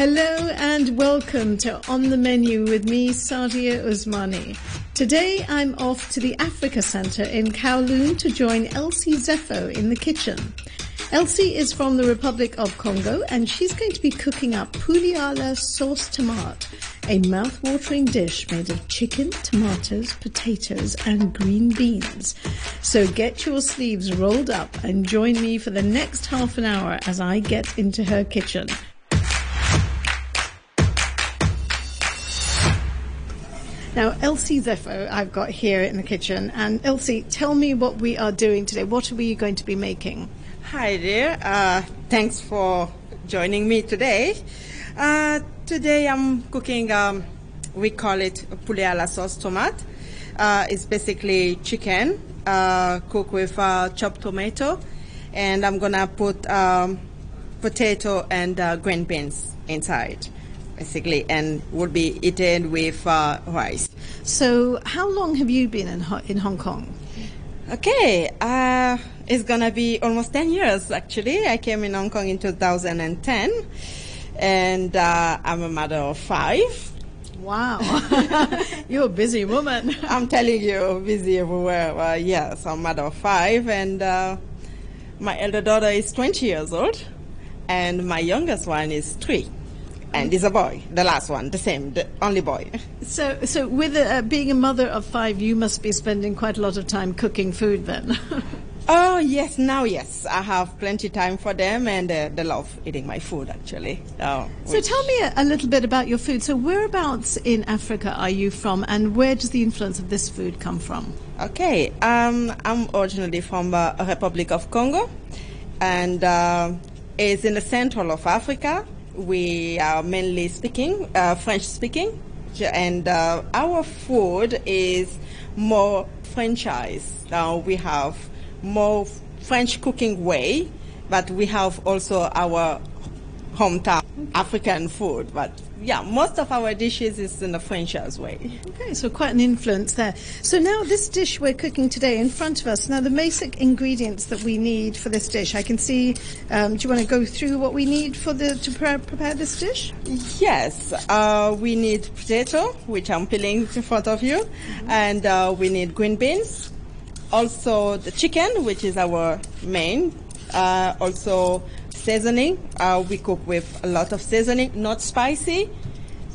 Hello and welcome to On the Menu with me, Sadia Usmani. Today I'm off to the Africa Centre in Kowloon to join Elsie Zeffo in the kitchen. Elsie is from the Republic of Congo and she's going to be cooking up poulet à la sauce tomate, a mouth-watering dish made of chicken, tomatoes, potatoes and green beans. So get your sleeves rolled up and join me for the next half an hour as I get into her kitchen. Now, Elsie Zeffo, I've got here in the kitchen. And Elsie, tell me what we are doing today. What are we going to be making? Hi there. Uh, thanks for joining me today. Uh, today I'm cooking, um, we call it poulet à la sauce tomate. Uh, it's basically chicken uh, cooked with uh, chopped tomato. And I'm going to put um, potato and uh, green beans inside basically, and would be eaten with uh, rice. So, how long have you been in, in Hong Kong? Okay, uh, it's gonna be almost 10 years actually. I came in Hong Kong in 2010, and uh, I'm a mother of five. Wow, you're a busy woman. I'm telling you, busy everywhere. Uh, yes, I'm a mother of five, and uh, my elder daughter is 20 years old, and my youngest one is three and is a boy. The last one, the same, the only boy. So, so with uh, being a mother of five, you must be spending quite a lot of time cooking food then. oh yes, now yes, I have plenty time for them, and uh, they love eating my food actually. Oh, so tell me a, a, little bit about your food. So whereabouts in Africa are you from, and where does the influence of this food come from? Okay, um, I'm originally from uh, Republic of Congo, and uh, it's in the central of Africa we are mainly speaking uh, French speaking, and uh, our food is more franchise. Now we have more French cooking way, but we have also our hometown African food. But yeah, most of our dishes is in the franchise way. Okay, so quite an influence there. So now this dish we're cooking today in front of us. Now the basic ingredients that we need for this dish. I can see. Um, do you want to go through what we need for the to prepare, prepare this dish? Yes, uh, we need potato, which I'm peeling in front of you, mm-hmm. and uh, we need green beans. Also the chicken, which is our main. Uh, also seasoning. Uh, we cook with a lot of seasoning, not spicy.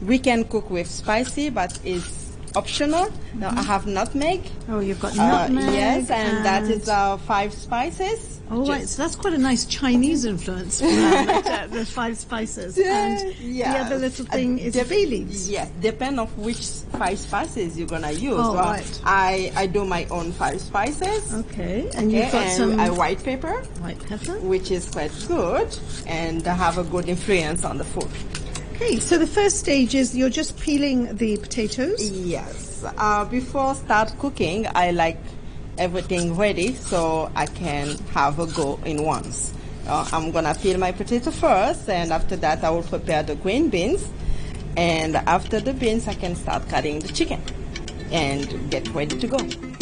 We can cook with spicy, but it's optional. Mm-hmm. I have nutmeg. Oh, you've got nutmeg. Uh, yes, and, and, that is uh, five spices. Oh, Just right. So that's quite a nice Chinese influence. uh, the five spices. And yes. the other little thing is dep- bay leaves. Yes, depend of which five spices you're gonna use. Oh, well, right. I, I do my own five spices. Okay. And okay, you've got and some... white pepper. White pepper. Which is quite good and have a good influence on the food. Okay, so the first stage is you're just peeling the potatoes. Yes. Uh, before start cooking, I like everything ready so I can have a go in once. Uh, I'm gonna peel my potato first and after that I will prepare the green beans and after the beans I can start cutting the chicken and get ready to go.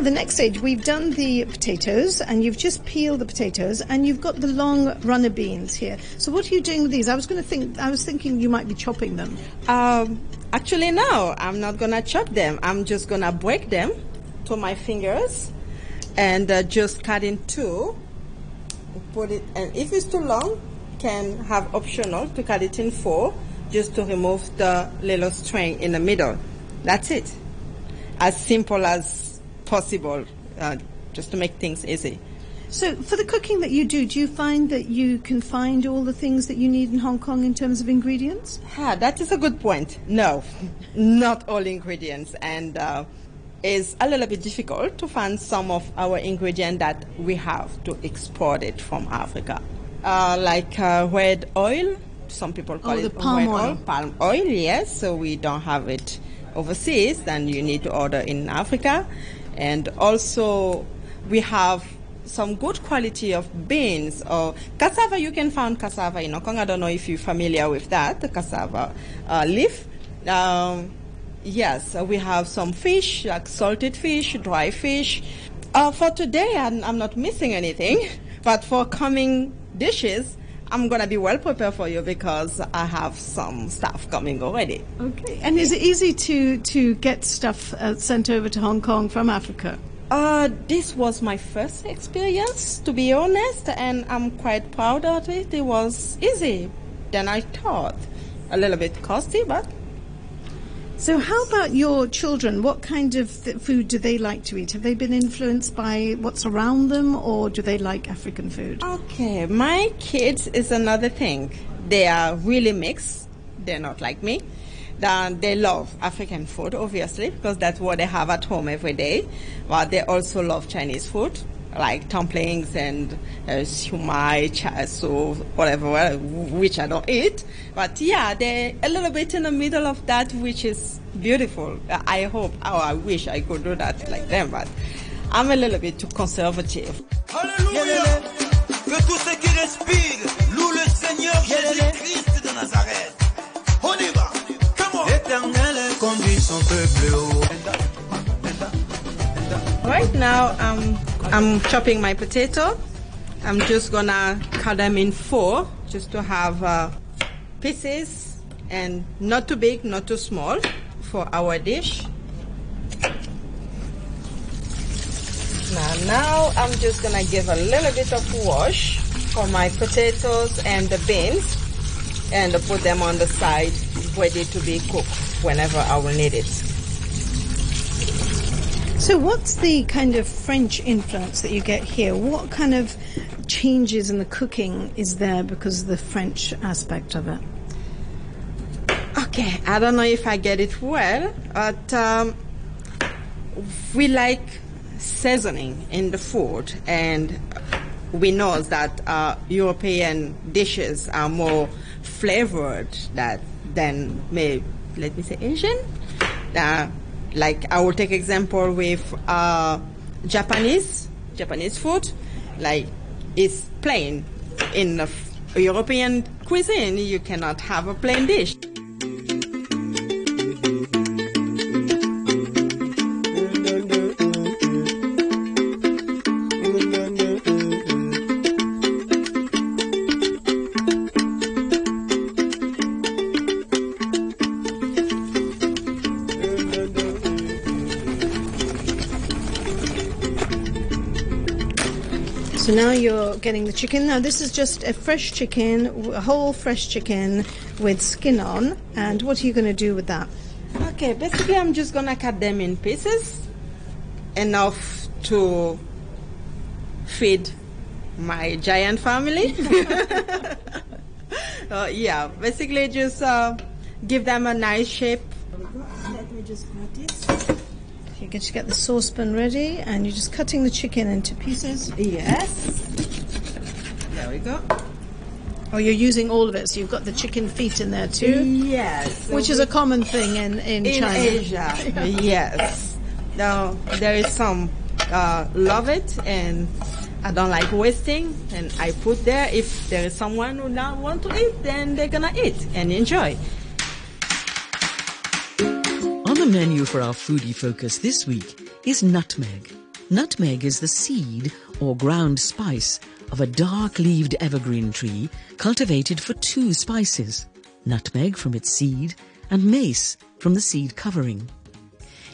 Now the next stage, we've done the potatoes and you've just peeled the potatoes and you've got the long runner beans here. So what are you doing with these? I was going to think, I was thinking you might be chopping them. Um, actually, no, I'm not going to chop them. I'm just going to break them to my fingers and uh, just cut in two. Put it, and if it's too long, can have optional to cut it in four just to remove the little string in the middle. That's it. As simple as possible, uh, just to make things easy. So, for the cooking that you do, do you find that you can find all the things that you need in Hong Kong in terms of ingredients? Ah, that is a good point. No, not all ingredients, and uh, it's a little bit difficult to find some of our ingredients that we have to export it from Africa, uh, like uh, red oil. Some people call oh, it palm oil. oil. Palm oil, yes. So we don't have it overseas, then you need to order in Africa. And also, we have some good quality of beans or cassava. You can find cassava in Hong Kong. I don't know if you're familiar with that, the cassava uh, leaf. Um, yes, we have some fish, like salted fish, dry fish. Uh, for today, I'm, I'm not missing anything, but for coming dishes, I'm gonna be well prepared for you because I have some stuff coming already. Okay. And is it easy to to get stuff uh, sent over to Hong Kong from Africa? Uh, this was my first experience, to be honest, and I'm quite proud of it. It was easy than I thought. A little bit costly, but So, how about your children? What kind of th- food do they like to eat? Have they been influenced by what's around them, or do they like African food? Okay, my kids is another thing. They are really mixed. They're not like me. They love African food, obviously, because that's what they have at home every day. But they also love Chinese food, like dumplings and uh, shumai, char siu, whatever, which I don't eat. But yeah, they're a little bit in the middle of that, which is beautiful. I hope, oh, I wish I could do that like them, but I'm a little bit too conservative. Alléluia. Que tout ce qui respire loue le Seigneur Jésus-Christ de Nazareth. On y va. Come on. L'éternel conduit son peuple haut. Right now, um, I'm chopping my potato. I'm just gonna cut them in four, just to have uh, pieces, and not too big, not too small, for our dish. Now, now I'm just gonna give a little bit of wash for my potatoes and the beans, and put them on the side, ready to be cooked whenever I will need it. So, what's the kind of French influence that you get here? What kind of changes in the cooking is there because of the French aspect of it? Okay, I don't know if I get it well, but um, we like seasoning in the food, and we know that uh, European dishes are more flavored that than may let me say Asian. Uh, like I will take example with uh, Japanese Japanese food, like it's plain in European cuisine. You cannot have a plain dish. Getting the chicken. Now this is just a fresh chicken, a whole fresh chicken with skin on. And what are you going to do with that? Okay, basically I'm just gonna cut them in pieces, enough to feed my giant family. uh, yeah, basically just uh, give them a nice shape. Let me just cut it. You get to get the saucepan ready, and you're just cutting the chicken into pieces. Yes. There we go. Oh, you're using all of it, so you've got the chicken feet in there too, Yes. which is a common thing in in, in China. Asia. yes. Now there is some uh, love it and I don't like wasting and I put there if there is someone who not want to eat then they're gonna eat and enjoy. On the menu for our foodie focus this week is nutmeg. Nutmeg is the seed or ground spice of a dark-leaved evergreen tree cultivated for two spices, nutmeg from its seed and mace from the seed covering.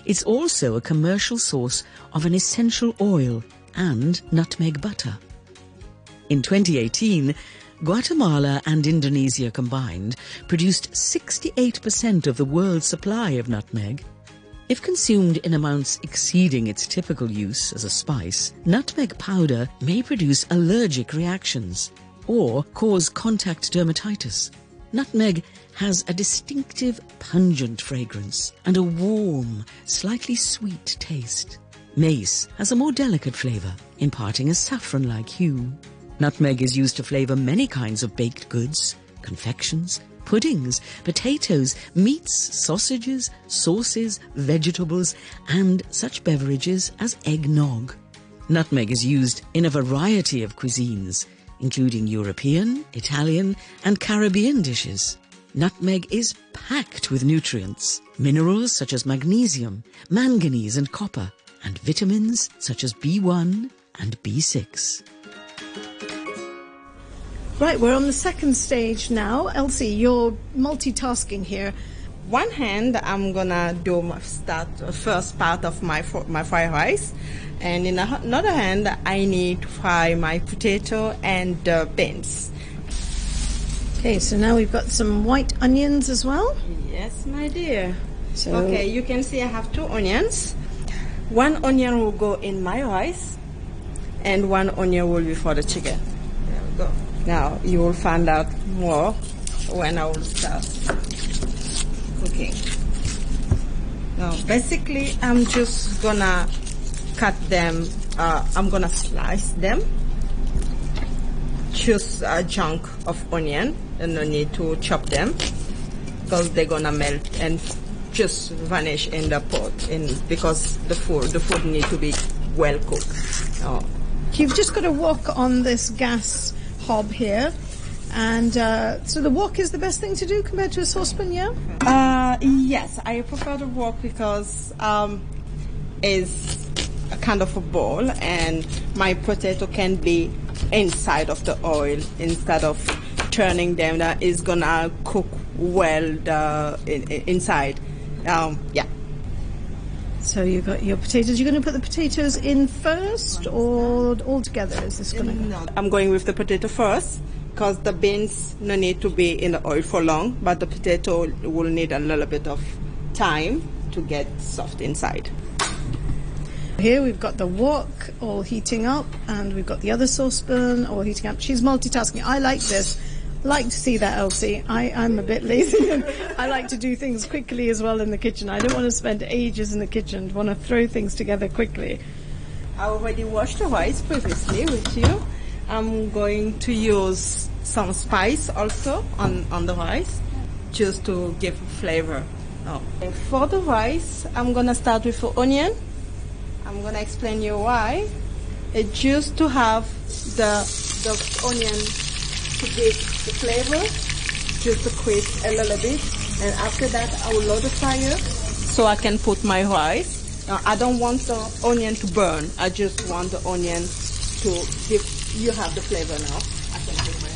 It's also a commercial source of an essential oil and nutmeg butter. In 2018, Guatemala and Indonesia combined produced 68% of the world's supply of nutmeg. If consumed in amounts exceeding its typical use as a spice, nutmeg powder may produce allergic reactions or cause contact dermatitis. Nutmeg has a distinctive pungent fragrance and a warm, slightly sweet taste. Mace has a more delicate flavor, imparting a saffron-like hue. Nutmeg is used to flavor many kinds of baked goods, confections, puddings, potatoes, meats, sausages, sauces, vegetables, and such beverages as eggnog. Nutmeg is used in a variety of cuisines, including European, Italian, and Caribbean dishes. Nutmeg is packed with nutrients, minerals such as magnesium, manganese, and copper, and vitamins such as B1 and B6. Right, we're on the second stage now. Elsie, you're multitasking here. One hand, I'm gonna do my start first part of my my fried rice, and in another hand, I need to fry my potato and uh, beans. Okay, so now we've got some white onions as well. Yes, my dear. So- okay, you can see I have two onions. One onion will go in my rice, and one onion will be for the chicken. Now you will find out more when I will start cooking. Now, basically, I'm just gonna cut them. Uh, I'm gonna slice them. Choose a chunk of onion, and no need to chop them because they're gonna melt and just vanish in the pot. In because the food, the food need to be well cooked. You've just got to wok on this gas hob here. And uh, so the wok is the best thing to do compared to a saucepan, yeah? Uh, yes, I prefer the wok because um, is a kind of a bowl, and my potato can be inside of the oil instead of turning them. That is gonna cook well the, in, in- inside. Um, yeah. So you've got your potatoes. You're going to put the potatoes in first or all together? Is this going to go? No, I'm going with the potato first because the beans no need to be in the oil for long, but the potato will need a little bit of time to get soft inside. Here we've got the wok all heating up, and we've got the other saucepan all heating up. She's multitasking. I like this. Like to see that, Elsie. I, I'm a bit lazy. and I like to do things quickly as well in the kitchen. I don't want to spend ages in the kitchen. I want to throw things together quickly. I already washed the rice previously with you. I'm going to use some spice also on, on the rice just to give flavor. Oh. For the rice, I'm gonna start with the onion. I'm gonna explain you why. It's just to have the the onion to give the flavor, just to crisp a little bit, and after that I will load the fire so I can put my rice. Now, I don't want the onion to burn. I just want the onion to give. You have the flavor now. I can put my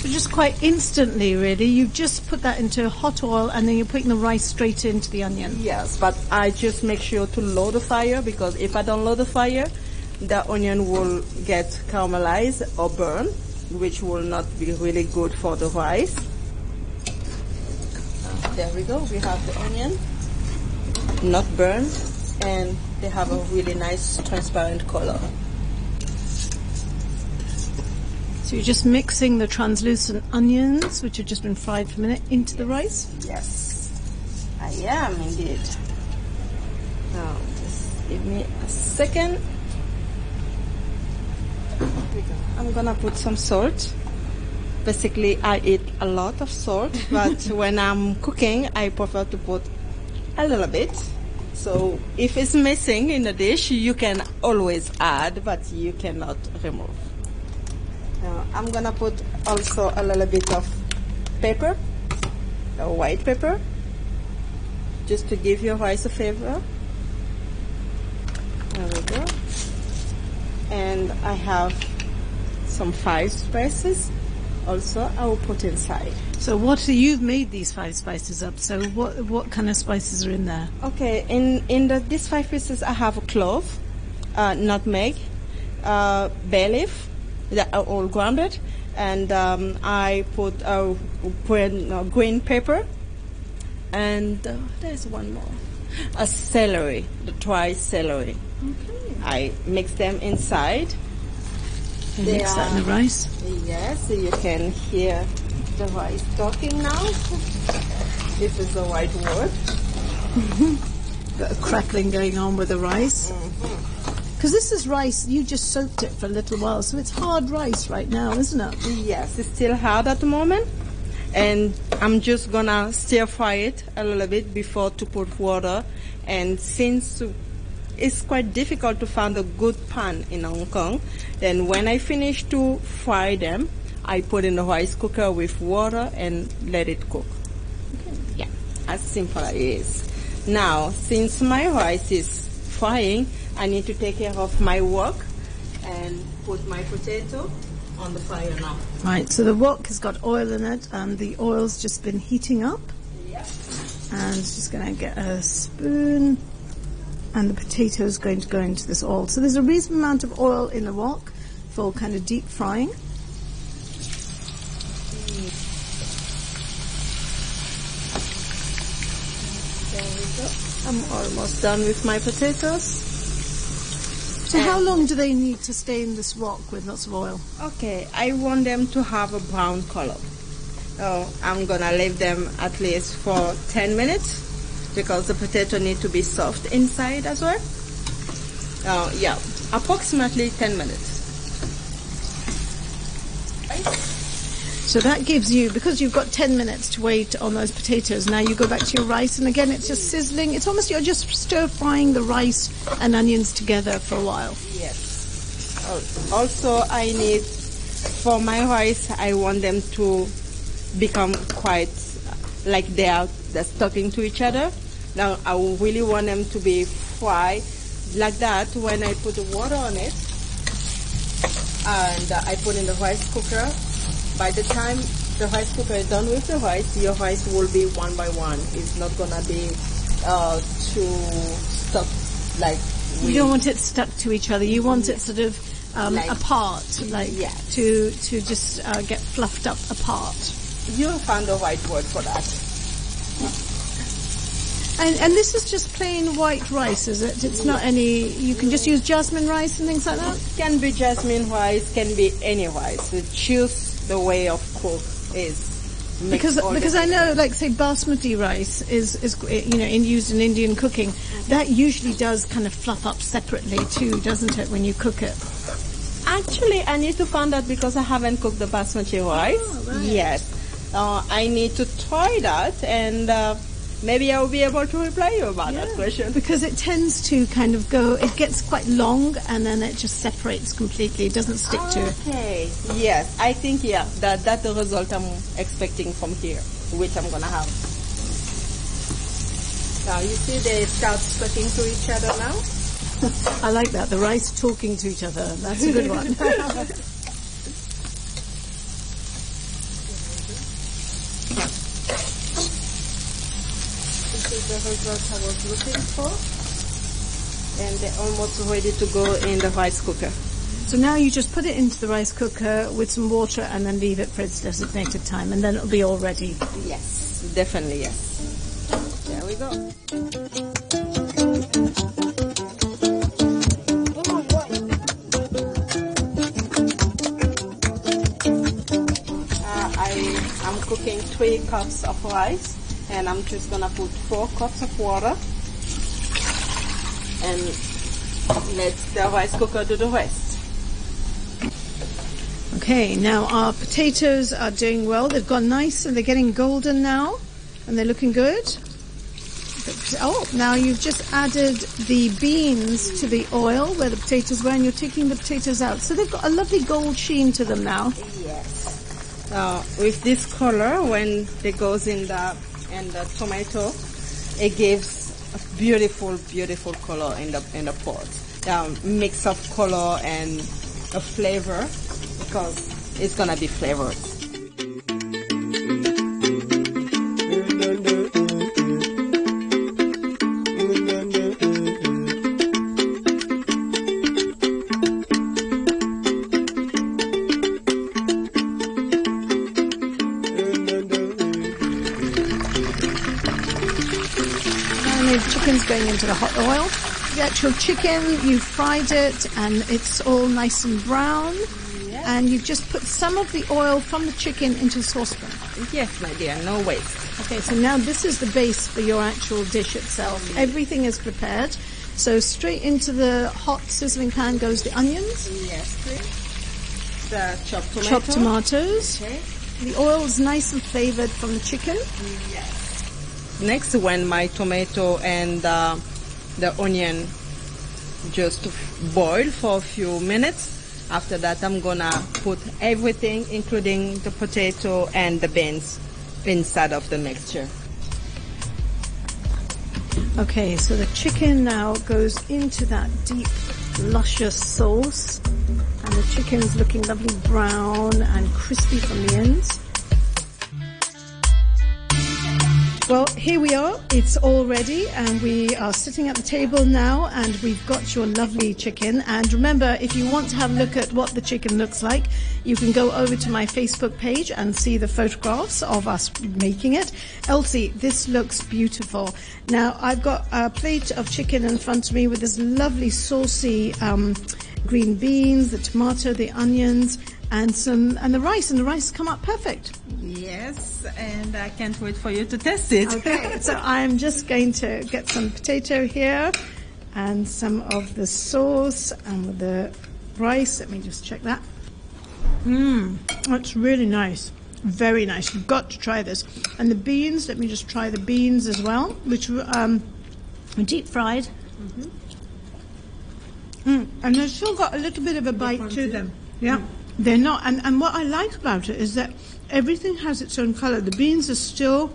So just quite instantly, really, you've just put that into hot oil, and then you're putting the rice straight into the onion. Yes, but I just make sure to load the fire because if I don't load the fire, the onion will get caramelized or burn, which will not be really good for the rice. There we go. We have the onion, not burned, and they have a really nice transparent color. So you're just mixing the translucent onions, which have just been fried for a minute, into the rice. Yes, I am indeed. Now, just give me a second. Here we go. I'm gonna put some salt. Basically, I eat a lot of salt, but when I'm cooking, I prefer to put a little bit. So if it's missing in the dish, you can always add, but you cannot remove. Now, I'm gonna put also a little bit of pepper a white pepper just to give your rice a flavor. There we go. And I have some five spices also I will put inside. So what you've made these five spices up? So what what kind of spices are in there? Okay, in in the these five pieces I have a clove, uh, nutmeg, uh, bay leaf, that are all grounded, and um, I put uh, green, uh, green pepper, and uh, there's one more, a celery, the dry celery. I mix them inside. You They mix that in the rice. Yes, so you can hear the rice talking now. this is the right word. Got a crackling going on with the rice. Mm-hmm. Because this is rice, you just soaked it for a little while, so it's hard rice right now, isn't it? Yes, it's still hard at the moment. And I'm just gonna stir fry it a little bit before to put water. And since it's quite difficult to find a good pan in Hong Kong. Then when I finish to fry them, I put in the rice cooker with water and let it cook. Yeah, as simple as it is. Now, since my rice is frying, I need to take care of my wok and put my potato on the fire now. Right, so the wok has got oil in it, and the oil's just been heating up. Yeah. And just going to get a spoon, and the potato is going to go into this oil. So there's a reasonable amount of oil in the wok for kind of deep frying. There we go. I'm almost done with my potatoes. So how long do they need to stay in this wok with lots of oil? Okay, I want them to have a brown color. So I'm gonna leave them at least for 10 minutes because the potato need to be soft inside as well. Uh, yeah, approximately 10 minutes. So that gives you, because you've got 10 minutes to wait on those potatoes, now you go back to your rice, and again it's just sizzling. It's almost you're just stir frying the rice and onions together for a while. Yes. Also, I need, for my rice, I want them to become quite like they are they're talking to each other. Now, I really want them to be fried like that when I put the water on it and uh, I put in the rice cooker. By the time the rice cooker is done with the rice, your rice will be one by one. It's not gonna be uh, too stuck like You we- don't want it stuck to each other. You want it sort of um, Like- apart, like Yeah. to to just uh, get fluffed up apart. You'll find the right word for that. And and this is just plain white rice, is it? It's not any. You can just use jasmine rice and things like that. Can be jasmine rice, can be any rice. You choose the way of cook is Because because I know, like say basmati rice is is you know in used in Indian cooking, that usually does kind of fluff up separately too, doesn't it? When you cook it. Actually, I need to find out because I haven't cooked the basmati rice. Oh, right. Yes, uh, I need to try that, and uh, maybe I will be able to reply you about that question. Because it tends to kind of go, it gets quite long and then it just separates completely. It doesn't stick to it. Okay. Yes, I think yeah that that's the result I'm expecting from here, which I'm gonna have. Now you see they start talking to each other now. I like that. The rice talking to each other. That's a good one. This is the result I was looking for. And they're almost ready to go in the rice cooker. so now you just put it into the rice cooker with some water and then leave it for its designated time and then it'll be all ready. Yes, definitely yes. There we go. Uh, I am cooking three cups of rice and I'm just gonna put four cups of water and let the rice cooker do the rest. Okay, now our potatoes are doing well. They've gone nice and they're getting golden now and they're looking good. Oh, now you've just added the beans to the oil where the potatoes were and you're taking the potatoes out. So they've got a lovely gold sheen to them now. Yes. Uh, with this color, when it goes in the in the tomato, it gives a beautiful, beautiful color in the in the pot. Um, mix of color and a flavor because it's gonna be flavored. Into the hot oil. The actual chicken, you've fried it and it's all nice and brown. And you've just put some of the oil from the chicken into the saucepan. Yes, my dear, no waste. Okay, so now this is the base for your actual dish itself. Mm-hmm. Everything is prepared. So straight into the hot sizzling pan goes the onions, Yes, please. The chopped tomato. chopped tomatoes. Okay. The oil is nice and flavored from the chicken. Next, when my tomato and uh, the onion just boil for a few minutes. After that, I'm gonna put everything, including the potato and the beans, inside of the mixture. Okay, so the chicken now goes into that deep, luscious sauce, and the chicken's looking lovely brown and crispy from the ends. Well, here we are. It's all ready, and we are sitting at the table now, and we've got your lovely chicken. And remember, if you want to have a look at what the chicken looks like, you can go over to my Facebook page and see the photographs of us making it. Elsie, this looks beautiful. Now, I've got a plate of chicken in front of me with this lovely saucy um, green beans, the tomato, the onions, and some and the rice. And the rice come up perfect. Yes, and I can't wait for you to test it. Okay, so I'm just going to get some potato here and some of the sauce and with the rice. Let me just check that. Mmm, that's really nice. Very nice. You've got to try this. And the beans, let me just try the beans as well, which were um, deep fried. Mm, and they've still got a little bit of a bite to them. Yeah. They're not, and, and what I like about it is that everything has its own color. The beans are still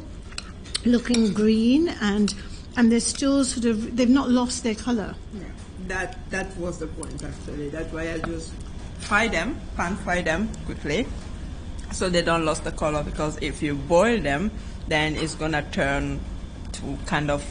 looking green and and they're still sort of they've not lost their color. Yeah. That that was the point actually. That's why I just fry them, pan fry them quickly, so they don't lose the color. Because if you boil them, then it's gonna turn to kind of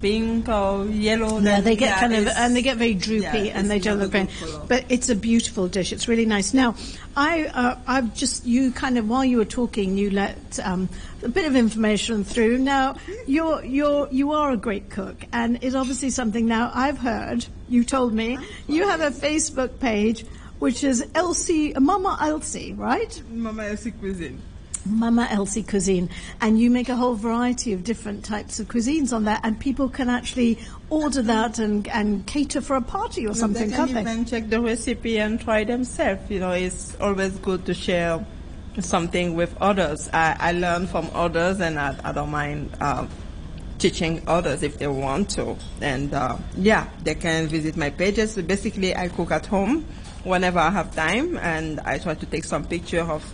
pink or yellow. Yeah, they get yeah, kind of, and they get very droopy, yeah, and they don't look very. But it's a beautiful dish. It's really nice. Now, I, uh, I've just you kind of while you were talking, you let um, a bit of information through. Now, you're you're you are a great cook, and it's obviously something. Now, I've heard you told me you have a Facebook page. Which is Elsie, Mama Elsie, right? Mama Elsie cuisine. Mama Elsie Cuisine, and you make a whole variety of different types of cuisines on that, and people can actually order that and, and cater for a party or something, they can they? even check the recipe and try themselves. You know, it's always good to share something with others. I, I learn from others, and I, I don't mind uh, teaching others if they want to. And uh, yeah, they can visit my pages. Basically, I cook at home whenever I have time, and I try to take some picture of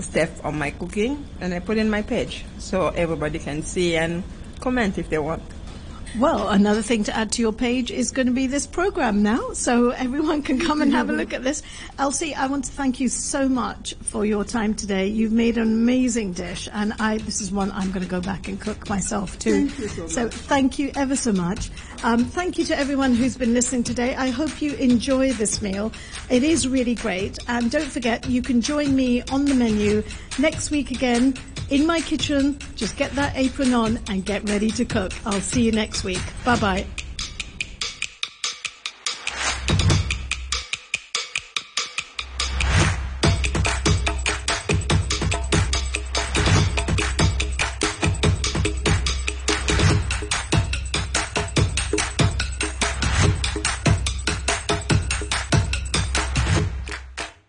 stuff on my cooking, and I put in my page so everybody can see and comment if they want. Well, another thing to add to your page is going to be this program now, so everyone can come and have a look at this. Elsie, I want to thank you so much for your time today. You've made an amazing dish, and I this is one I'm going to go back and cook myself too. so, thank you ever so much. Um, thank you to everyone who's been listening today. I hope you enjoy this meal. It is really great, and don't forget you can join me on the menu next week again in my kitchen. Just get that apron on and get ready to cook. I'll see you next week. Bye bye.